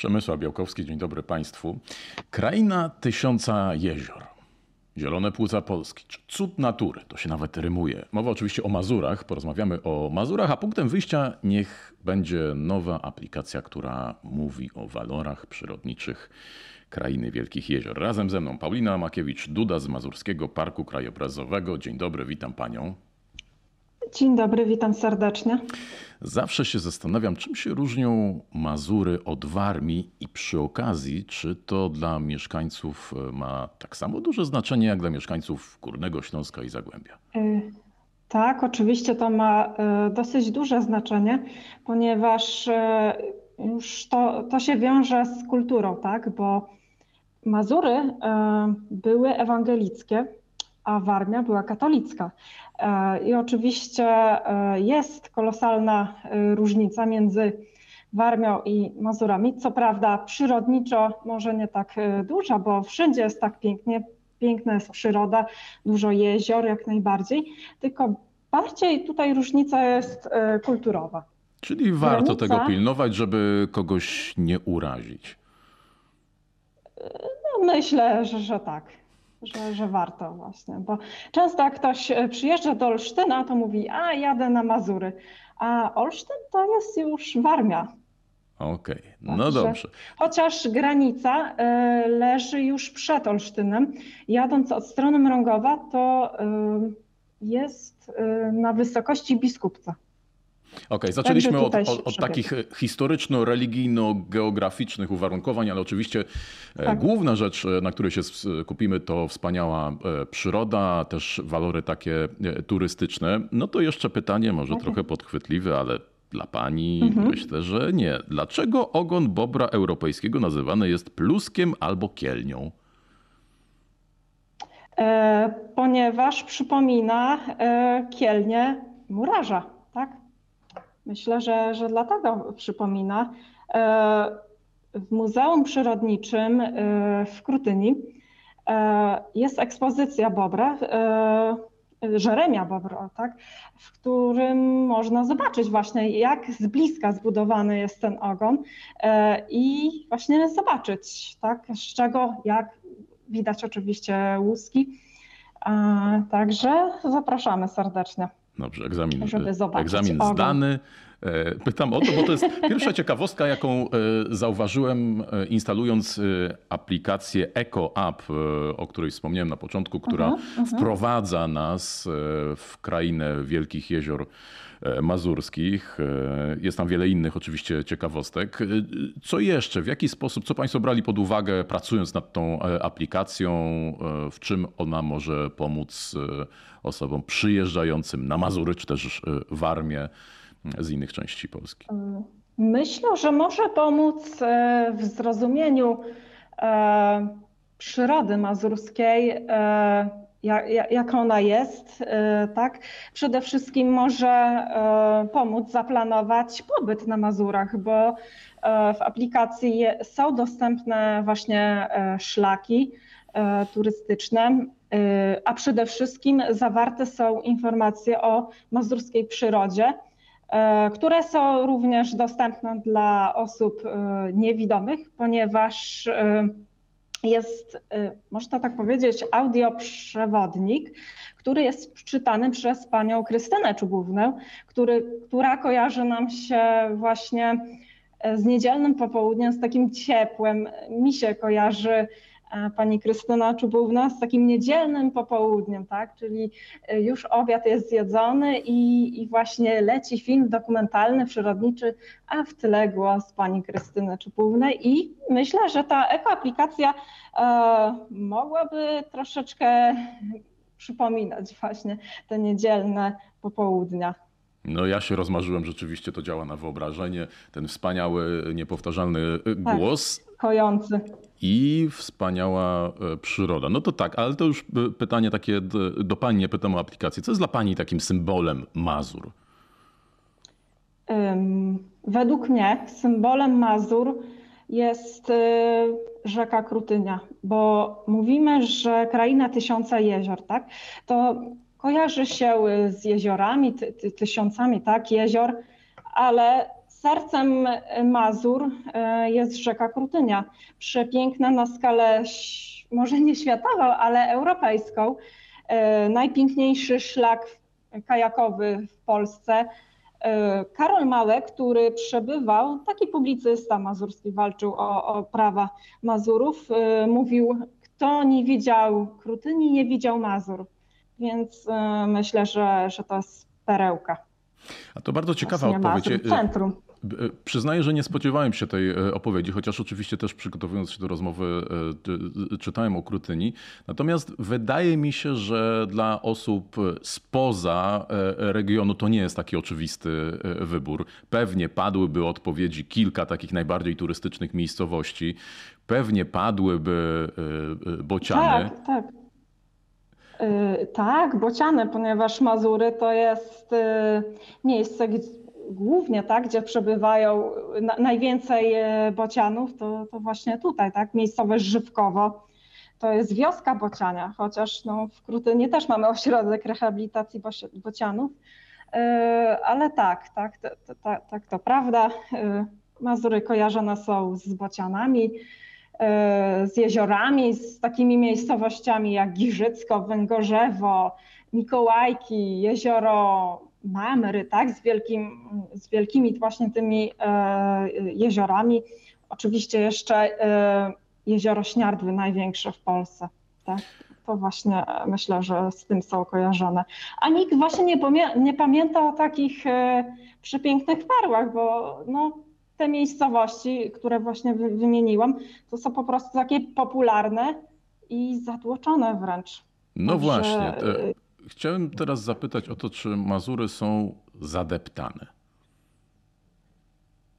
Przemysław Białkowski, dzień dobry Państwu. Kraina tysiąca jezior. Zielone płuca Polski, czy cud natury, to się nawet rymuje. Mowa oczywiście o Mazurach, porozmawiamy o Mazurach, a punktem wyjścia niech będzie nowa aplikacja, która mówi o walorach przyrodniczych Krainy Wielkich Jezior. Razem ze mną Paulina Makiewicz-Duda z Mazurskiego Parku Krajobrazowego. Dzień dobry, witam Panią. Dzień dobry, witam serdecznie. Zawsze się zastanawiam, czym się różnią Mazury od Warmii i przy okazji, czy to dla mieszkańców e, ma tak samo duże znaczenie jak dla mieszkańców Górnego Śląska i Zagłębia. Y, tak, oczywiście to ma y, dosyć duże znaczenie, ponieważ już to, to się wiąże z kulturą, tak? Bo Mazury były ewangelickie, a Warmia była katolicka. E, I oczywiście e, jest kolosalna e, różnica między Warmią i Mazurami. Co prawda przyrodniczo może nie tak duża, bo wszędzie jest tak pięknie, piękna jest przyroda, dużo jezior jak najbardziej, tylko bardziej tutaj różnica jest kulturowa. Czyli warto Granica... tego pilnować, żeby kogoś nie urazić. No myślę, że, że tak że, że warto właśnie, bo często jak ktoś e, przyjeżdża do Olsztyna, to mówi, a jadę na Mazury, a Olsztyn to jest już Warmia. Okej, okay. no Także, dobrze. Chociaż granica y, leży już przed Olsztynem, jadąc od strony Mrągowa, to y, jest na wysokości Biskupca. Okej, okay, zaczęliśmy od, od, od takich historyczno-religijno-geograficznych uwarunkowań, ale oczywiście e, tak. główna rzecz, e, na której się skupimy, to wspaniała e, przyroda, też walory takie turystyczne. No to jeszcze pytanie, może okay. trochę podchwytliwe, ale dla pani mhm. myślę, że nie. Dlaczego ogon bobra europejskiego nazywany jest pluskiem albo kielnią? E, ponieważ przypomina e, kielnię murarza, tak? Myślę, że, że dlatego przypomina. E, w Muzeum Przyrodniczym e, w Krutyni e, jest ekspozycja Bobra, Żeremia Bobra, tak, w którym można zobaczyć właśnie, jak z bliska zbudowany jest ten ogon i właśnie zobaczyć, tak, z czego, jak widać oczywiście łuski. Także zapraszamy serdecznie. Dobrze, egzamin, egzamin zdany. E, pytam o to, bo to jest pierwsza ciekawostka, jaką e, zauważyłem e, instalując aplikację Eco App, o której wspomniałem na początku, która uh -huh, uh -huh. wprowadza nas w krainę wielkich jezior mazurskich. Jest tam wiele innych oczywiście ciekawostek. Co jeszcze? W jaki sposób, co Państwo brali pod uwagę pracując nad tą aplikacją? W czym ona może pomóc osobom przyjeżdżającym na Mazury czy też w Armię? z innych części Polski? Myślę, że może pomóc e, w zrozumieniu e, przyrody mazurskiej, e, jak ona jest, tak? Przede wszystkim może pomóc zaplanować pobyt na Mazurach, bo w aplikacji są dostępne właśnie szlaki turystyczne, a przede wszystkim zawarte są informacje o mazurskiej przyrodzie które są również dostępne dla osób niewidomych, ponieważ jest, można tak powiedzieć, audioprzewodnik, który jest czytany przez panią Krystynę Czubównę, który, która kojarzy nam się właśnie z niedzielnym popołudniem, z takim ciepłem. Mi się kojarzy pani Krystyna Czubówna z takim niedzielnym popołudniem, tak? Czyli e, już obiad jest zjedzony i, i właśnie leci film dokumentalny, przyrodniczy, a w tyle głos pani Krystyny Czubównej i myślę, że ta ekoaplikacja e, mogłaby troszeczkę przypominać właśnie te niedzielne popołudnia. No ja się rozmarzyłem, rzeczywiście to działa na wyobrażenie. Ten wspaniały, niepowtarzalny tak, głos. Kojący. I wspaniała e, przyroda. No to tak, ale to już e, pytanie takie do, do pani, nie pytam o aplikację. Co jest dla pani takim symbolem Mazur? Według mnie symbolem Mazur jest e, rzeka Krutynia, bo mówimy, że kraina tysiąca jezior, tak? To kojarzy się z jeziorami, ty, ty, tysiącami tak, jezior, ale sercem Mazur jest rzeka Krutynia. Przepiękna na skalę może nie światową, ale europejską. Najpiękniejszy szlak kajakowy w Polsce. Karol Małek, który przebywał, taki publicysta mazurski, walczył o, o prawa Mazurów, mówił, kto nie widział Krutyni, nie widział Mazur. Więc myślę, że, że to jest perełka. A to bardzo ciekawa odpowiedź. Mazur, centrum. E, przyznaję, że nie spodziewałem się tej e, opowiedzi, chociaż oczywiście też przygotowując się do rozmowy e, czytałem o Krutyni. Natomiast wydaje mi się, że dla osób spoza regionu to nie jest taki oczywisty wybór. Pewnie padłyby odpowiedzi kilka takich najbardziej turystycznych miejscowości. Pewnie padłyby bociany. Tak, tak. Tak, bociany, ponieważ Mazury to jest miejsce, głównie, tak, gdzie przebywają na, najwięcej bocianów, to, to właśnie tutaj, tak, miejscowość Żywkowo. To jest wioska bociania, chociaż no, w Krutynie też mamy ośrodek rehabilitacji bocianów, ale tak, tak, to, tak, to prawda. Mazury kojarzone są z bocianami, z jeziorami, z takimi miejscowościami jak Giżycko, Węgorzewo, Mikołajki, jezioro Mamry, tak, z, wielkim, z wielkimi właśnie tymi e, jeziorami. Oczywiście jeszcze e, jezioro Śniardwy, największe w Polsce. Tak? To właśnie e, myślę, że z tym są kojarzone. A nikt właśnie nie, nie pamięta o takich e, przepięknych perłach, bo no, te miejscowości, które właśnie wymieniłam, to są po prostu takie popularne i zatłoczone wręcz. No Także, właśnie. Chciałem teraz zapytać o to, czy Mazury są zadeptane.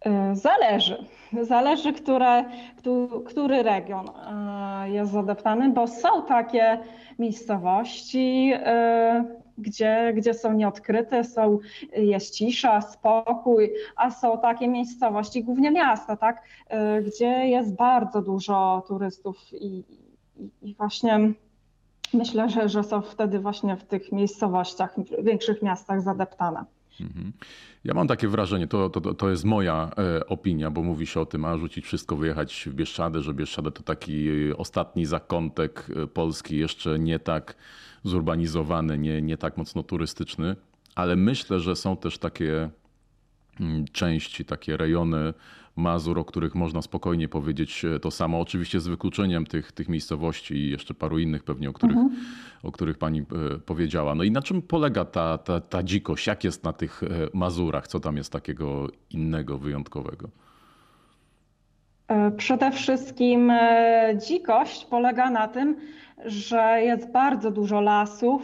E, zależy. Zależy, które, który region e, jest zadeptany, bo są takie miejscowości, gdzie, gdzie są nieodkryte, są, jest cisza, spokój, a są takie miejscowości, głównie miasta, tak, gdzie jest bardzo dużo turystów i, i, i właśnie myślę, że, że są wtedy właśnie w tych miejscowościach, w większych miastach zadeptane. Mhm. Ja mam takie wrażenie, to, to, to jest moja e, opinia, bo mówi się o tym, a rzucić wszystko, wyjechać w Bieszczady, że Bieszczady to taki ostatni zakątek e, Polski, jeszcze nie tak zurbanizowany, nie, nie tak mocno turystyczny, ale myślę, że są też takie części, takie rejony Mazur, o których można spokojnie powiedzieć e, to samo. Oczywiście z wykluczeniem tych, tych miejscowości i jeszcze paru innych pewnie, o których, mhm. o których pani e, powiedziała. No i na czym polega ta, ta, ta dzikość? Jak jest na tych e, Mazurach? Co tam jest takiego innego, wyjątkowego? Przede wszystkim dzikość polega na tym, że jest bardzo dużo lasów,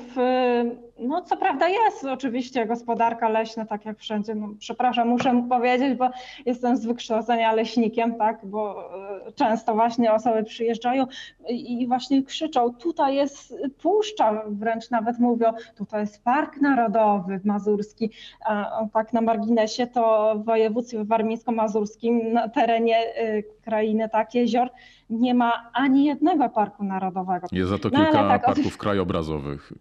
no, co prawda jest oczywiście gospodarka leśna, tak jak wszędzie. No, przepraszam, muszę powiedzieć, bo jestem z wykształcenia leśnikiem, tak, bo e, często właśnie osoby przyjeżdżają i właśnie krzyczą, tutaj jest puszcza, wręcz nawet mówią, tutaj jest Park Narodowy Mazurski. A tak na marginesie to w województwie warmińsko-mazurskim na terenie e, krainy, tak, jezior, nie ma ani jednego parku narodowego. Jest za to no, kilka no, tak, parków krajobrazowych.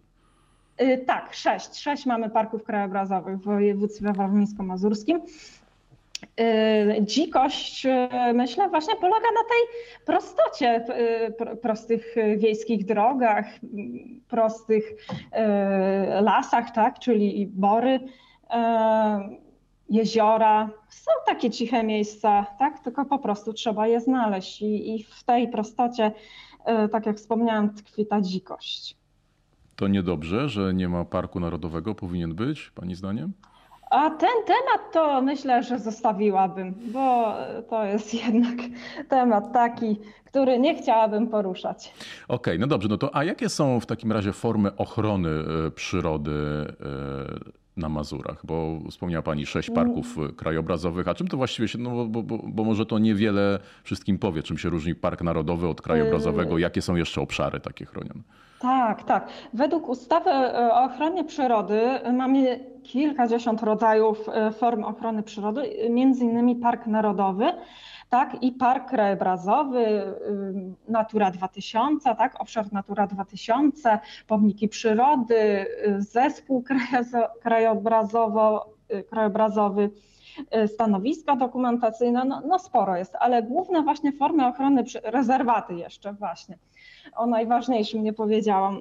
Y, tak, sześć. Sześć mamy parków krajobrazowych w województwie warmińsko-mazurskim. Y, dzikość, y, myślę, właśnie polega na tej prostocie, prostych wiejskich drogach, prostych lasach, tak, czyli bory, jeziora. Są takie ciche miejsca, tak, tylko po prostu trzeba je znaleźć i, i w tej prostocie, tak jak wspomniałam, tkwi ta dzikość. To niedobrze, że nie ma parku narodowego, powinien być, Pani zdaniem? A ten temat to myślę, że zostawiłabym, bo to jest jednak temat taki, który nie chciałabym poruszać. Okej, okay, no dobrze, no to a jakie są w takim razie formy ochrony e, przyrody e, na Mazurach? Bo wspomniała Pani sześć parków mm. krajobrazowych, a czym to właściwie się, no bo, bo, bo może to niewiele wszystkim powie, czym się różni park narodowy od krajobrazowego, y- jakie są jeszcze obszary takie chronione? Tak, tak. Według ustawy e, o ochronie przyrody mamy kilkadziesiąt rodzajów e, form ochrony przyrody, między innymi Park Narodowy, tak, i Park Krajobrazowy, y, Natura 2000, tak, obszar Natura 2000, pomniki przyrody, y, zespół krajobrazowo, y, krajobrazowy, stanowiska dokumentacyjne, no, no sporo jest, ale główne właśnie formy ochrony, rezerwaty jeszcze właśnie. O najważniejszym nie powiedziałam.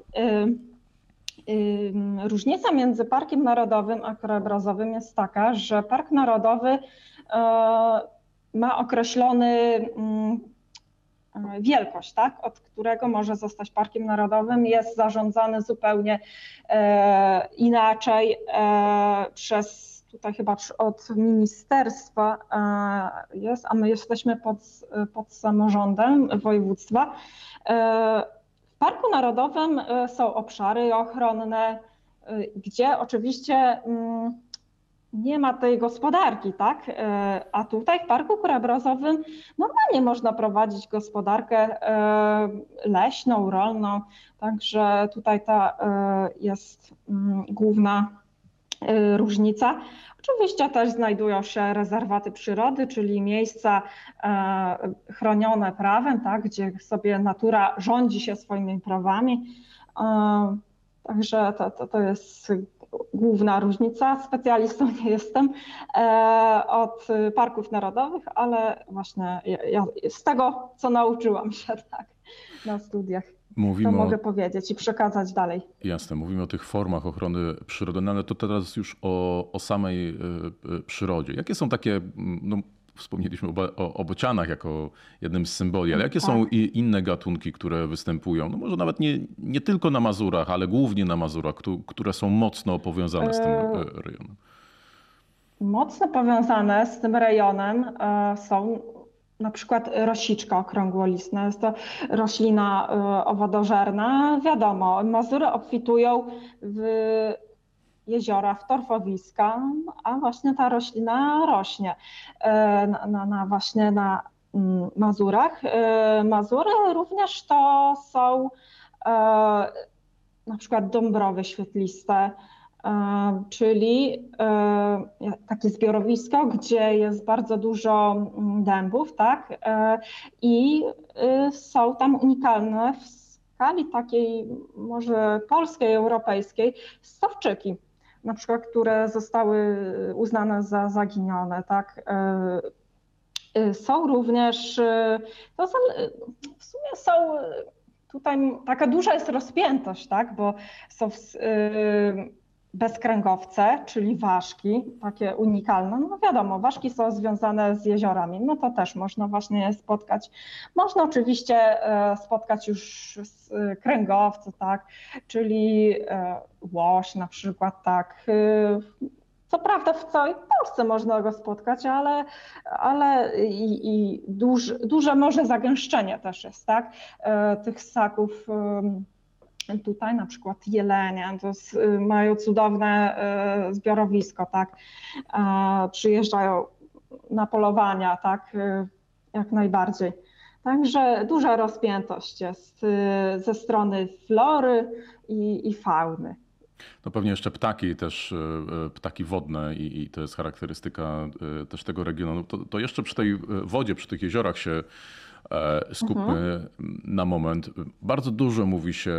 Różnica między Parkiem Narodowym a krajobrazowym jest taka, że Park Narodowy ma określony mm, e, wielkość, tak, od którego może zostać parkiem narodowym, jest zarządzany zupełnie e, inaczej przez tutaj chyba od ministerstwa jest, a my jesteśmy pod, pod samorządem województwa. W Parku Narodowym e, są obszary ochronne, e, gdzie oczywiście mm, nie ma tej gospodarki, tak? E, a tutaj w Parku Krajobrazowym normalnie można prowadzić gospodarkę leśną, rolną, także tutaj ta jest mm, główna różnica. Oczywiście też znajdują się rezerwaty przyrody, czyli miejsca e, chronione prawem, tak, gdzie sobie natura rządzi się swoimi prawami. E, także to, to, to jest główna różnica. Specjalistą nie jestem e, od parków narodowych, ale właśnie ja, z tego, co nauczyłam się tak na studiach. Mówimy to mogę o... powiedzieć i przekazać dalej. Jasne, mówimy o tych formach ochrony przyrody, no ale to teraz już o, o samej y, y, przyrodzie. Jakie są takie, no, wspomnieliśmy o, o bocianach jako jednym z symboli, ale jakie tak. są i inne gatunki, które występują? No może nawet nie, nie tylko na Mazurach, ale głównie na Mazurach, które są mocno powiązane z tym e, rejonem. Mocno powiązane z tym rejonem e, są na przykład rosiczka okrągłolistna, jest to roślina owodożerna. Wiadomo, Mazury obfitują w jeziora, w torfowiska, a właśnie ta roślina rośnie y, na, na, na właśnie na mm, Mazurach. Y, Mazury również to są na przykład dąbrowy świetliste, E, czyli e, takie zbiorowisko, gdzie jest bardzo dużo mm, dębów, tak? E, I są tam unikalne w skali takiej może polskiej, europejskiej stawczyki, na przykład, które zostały uznane za zaginione, tak? Są również, to w sumie są tutaj taka duża jest rozpiętość, tak? Bo są w, bezkręgowce, czyli ważki, takie unikalne. No wiadomo, ważki są związane z jeziorami, no to też można właśnie spotkać. Można oczywiście e, spotkać już e, kręgowce, tak, czyli e, łoś na przykład, tak. Co prawda w całej Polsce można go spotkać, ale, ale i, i duż, duże może zagęszczenie też jest, tak, tych ssaków Tutaj na przykład jelenie, to jest, mają cudowne y, zbiorowisko, tak, przyjeżdżają na polowania, tak, y, jak najbardziej. Także duża rozpiętość jest ze strony flory i, i fauny. No pewnie jeszcze ptaki też, ptaki wodne i, i to jest charakterystyka też tego regionu. To, to jeszcze przy tej wodzie, przy tych jeziorach się E, skupmy mhm. na moment. Bardzo dużo mówi się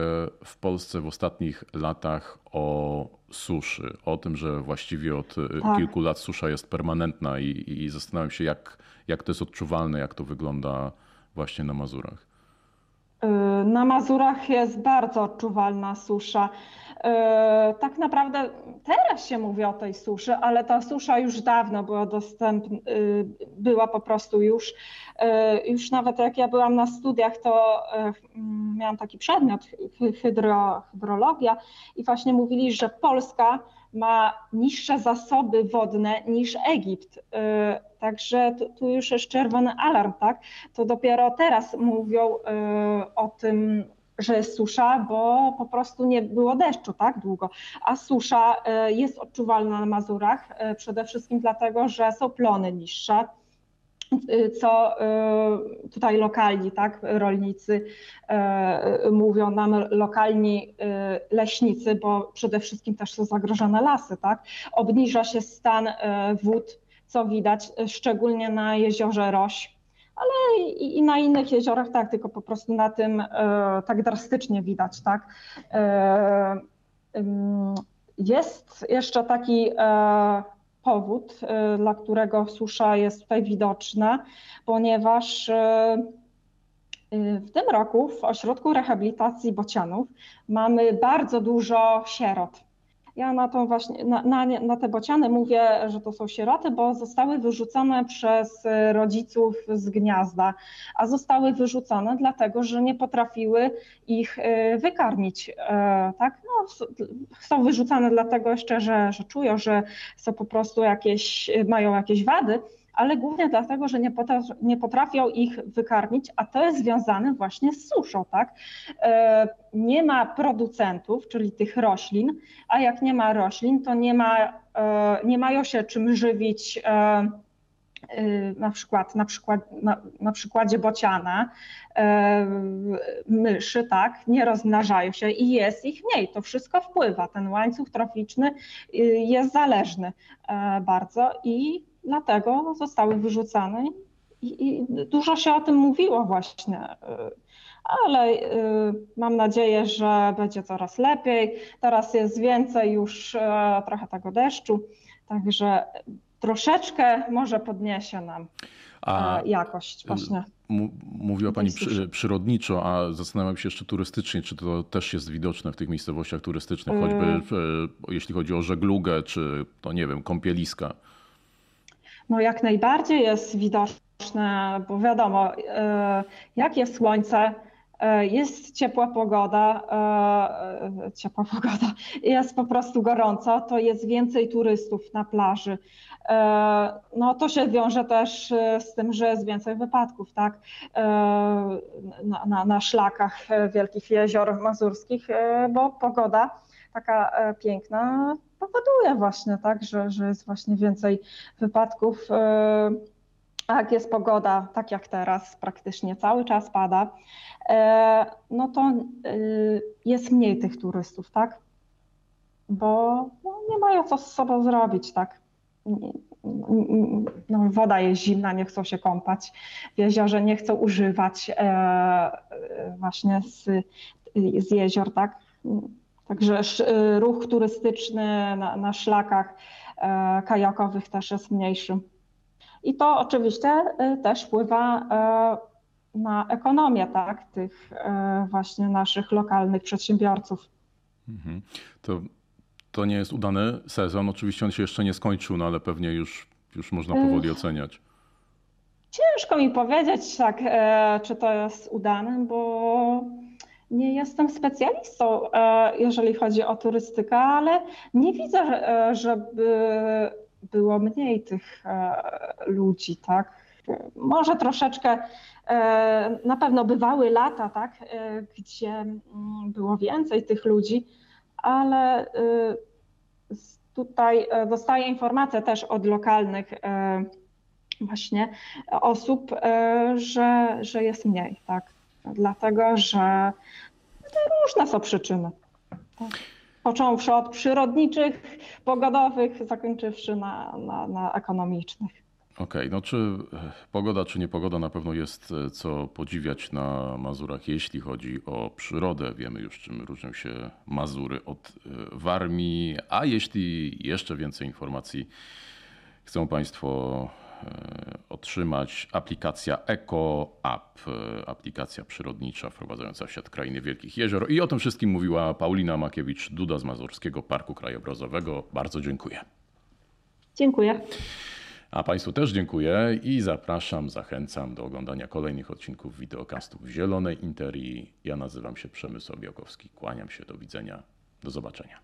w Polsce w ostatnich latach o suszy, o tym, że właściwie od e, tak. kilku lat susza jest permanentna i, i zastanawiam się, jak, jak to jest odczuwalne, jak to wygląda właśnie na Mazurach. Y, na Mazurach jest bardzo odczuwalna susza. Y, tak naprawdę teraz się mówi o tej suszy, ale ta susza już dawno była dostępna, y, była po prostu już. Już nawet jak ja byłam na studiach, to miałam taki przedmiot hydro, hydrologia i właśnie mówili, że Polska ma niższe zasoby wodne niż Egipt. Y, także tu, już jest czerwony alarm, tak? To dopiero teraz mówią y, o tym, że jest susza, bo po prostu nie było deszczu tak długo. A susza y, jest odczuwalna na Mazurach przede wszystkim dlatego, że są plony niższe co y, tutaj lokalni, tak, rolnicy y, mówią nam, lokalni y, leśnicy, bo przede wszystkim też są zagrożone lasy, tak, obniża się stan wód, co widać szczególnie na jeziorze Roś, ale i, na innych jeziorach tak, tylko po prostu na tym tak drastycznie widać, tak. Jest jeszcze taki powód, dla którego susza jest tutaj widoczna, ponieważ w tym roku w Ośrodku Rehabilitacji Bocianów mamy bardzo dużo sierot. Ja na, tą właśnie, na, na, na, te bociany mówię, że to są sieroty, bo zostały wyrzucone przez rodziców z gniazda, a zostały wyrzucone dlatego, że nie potrafiły ich y, wykarmić. E, tak? No, są wyrzucane dlatego jeszcze, że, że czują, że są po prostu jakieś, mają jakieś wady, ale głównie dlatego, że nie, potrafią, nie potrafią ich wykarmić, a to jest związane właśnie z suszą, tak? E, nie ma producentów, czyli tych roślin, a jak nie ma roślin, to nie, ma, e, nie mają się czym żywić e, na przykład na, przykład, na, na przykładzie bociana, myszy, tak, nie rozmnażają się i jest ich mniej. To wszystko wpływa. Ten łańcuch troficzny jest zależny bardzo i dlatego zostały wyrzucane i, i dużo się o tym mówiło właśnie y, ale y, mam nadzieję, że będzie coraz lepiej. Teraz jest więcej już y, trochę tego deszczu, także troszeczkę może podniesie nam a jakość właśnie. Mówiła Pani przy, przyrodniczo, a zastanawiam się jeszcze turystycznie, czy to też jest widoczne w tych miejscowościach turystycznych, choćby jeśli chodzi o żeglugę, czy to nie wiem, kąpieliska no jak najbardziej jest widoczne, bo wiadomo, e, jak jest słońce, e, jest ciepła pogoda, e, ciepła pogoda, jest po prostu gorąco, to jest więcej turystów na plaży. No to się wiąże też z tym, że jest więcej wypadków, tak? Na, na, na szlakach wielkich jezior mazurskich, bo pogoda taka piękna powoduje właśnie, tak, że, że jest właśnie więcej wypadków. E, jak jest pogoda, tak jak teraz, praktycznie cały czas pada, e, no to e, jest mniej tych turystów, tak? Bo no, nie mają co z sobą zrobić, tak? No, woda jest zimna, nie chcą się kąpać w jeziorze, nie chcą używać właśnie z, z jezior, tak? Także y, ruch turystyczny na, na szlakach e, kajakowych też jest mniejszy. I to oczywiście y, też wpływa e, na ekonomię tak, tych e, właśnie naszych lokalnych przedsiębiorców. Mhm. To, to nie jest udany sezon. Oczywiście on się jeszcze nie skończył, no ale pewnie już, już można powoli oceniać. Ciężko mi powiedzieć, tak, czy to jest udane, bo nie jestem specjalistą, e, jeżeli chodzi o turystykę, ale nie widzę, e, żeby było mniej tych e, ludzi, tak? Może troszeczkę, na pewno bywały lata, tak, gdzie mm, było więcej tych ludzi, ale tutaj dostaję informacje też od lokalnych właśnie osób, że, że jest mniej, tak dlatego że różne są przyczyny. Począwszy od przyrodniczych, pogodowych, zakończywszy na, na, na ekonomicznych. Okej, okay, no czy e, pogoda, czy niepogoda na pewno jest e, co podziwiać na Mazurach, jeśli chodzi o przyrodę. Wiemy już, czym różnią się Mazury od e, Warmii, a jeśli jeszcze więcej informacji chcą Państwo otrzymać aplikacja Eco App, e, aplikacja przyrodnicza wprowadzająca w świat krainy Wielkich Jezior. I o tym wszystkim mówiła Paulina Makiewicz-Duda z Mazurskiego Parku Krajobrazowego. Bardzo dziękuję. Dziękuję. A Państwu też dziękuję i zapraszam, zachęcam do oglądania kolejnych odcinków wideokastów Zielonej Interii. Ja nazywam się Przemysł Białkowski. Kłaniam się, do widzenia, do zobaczenia.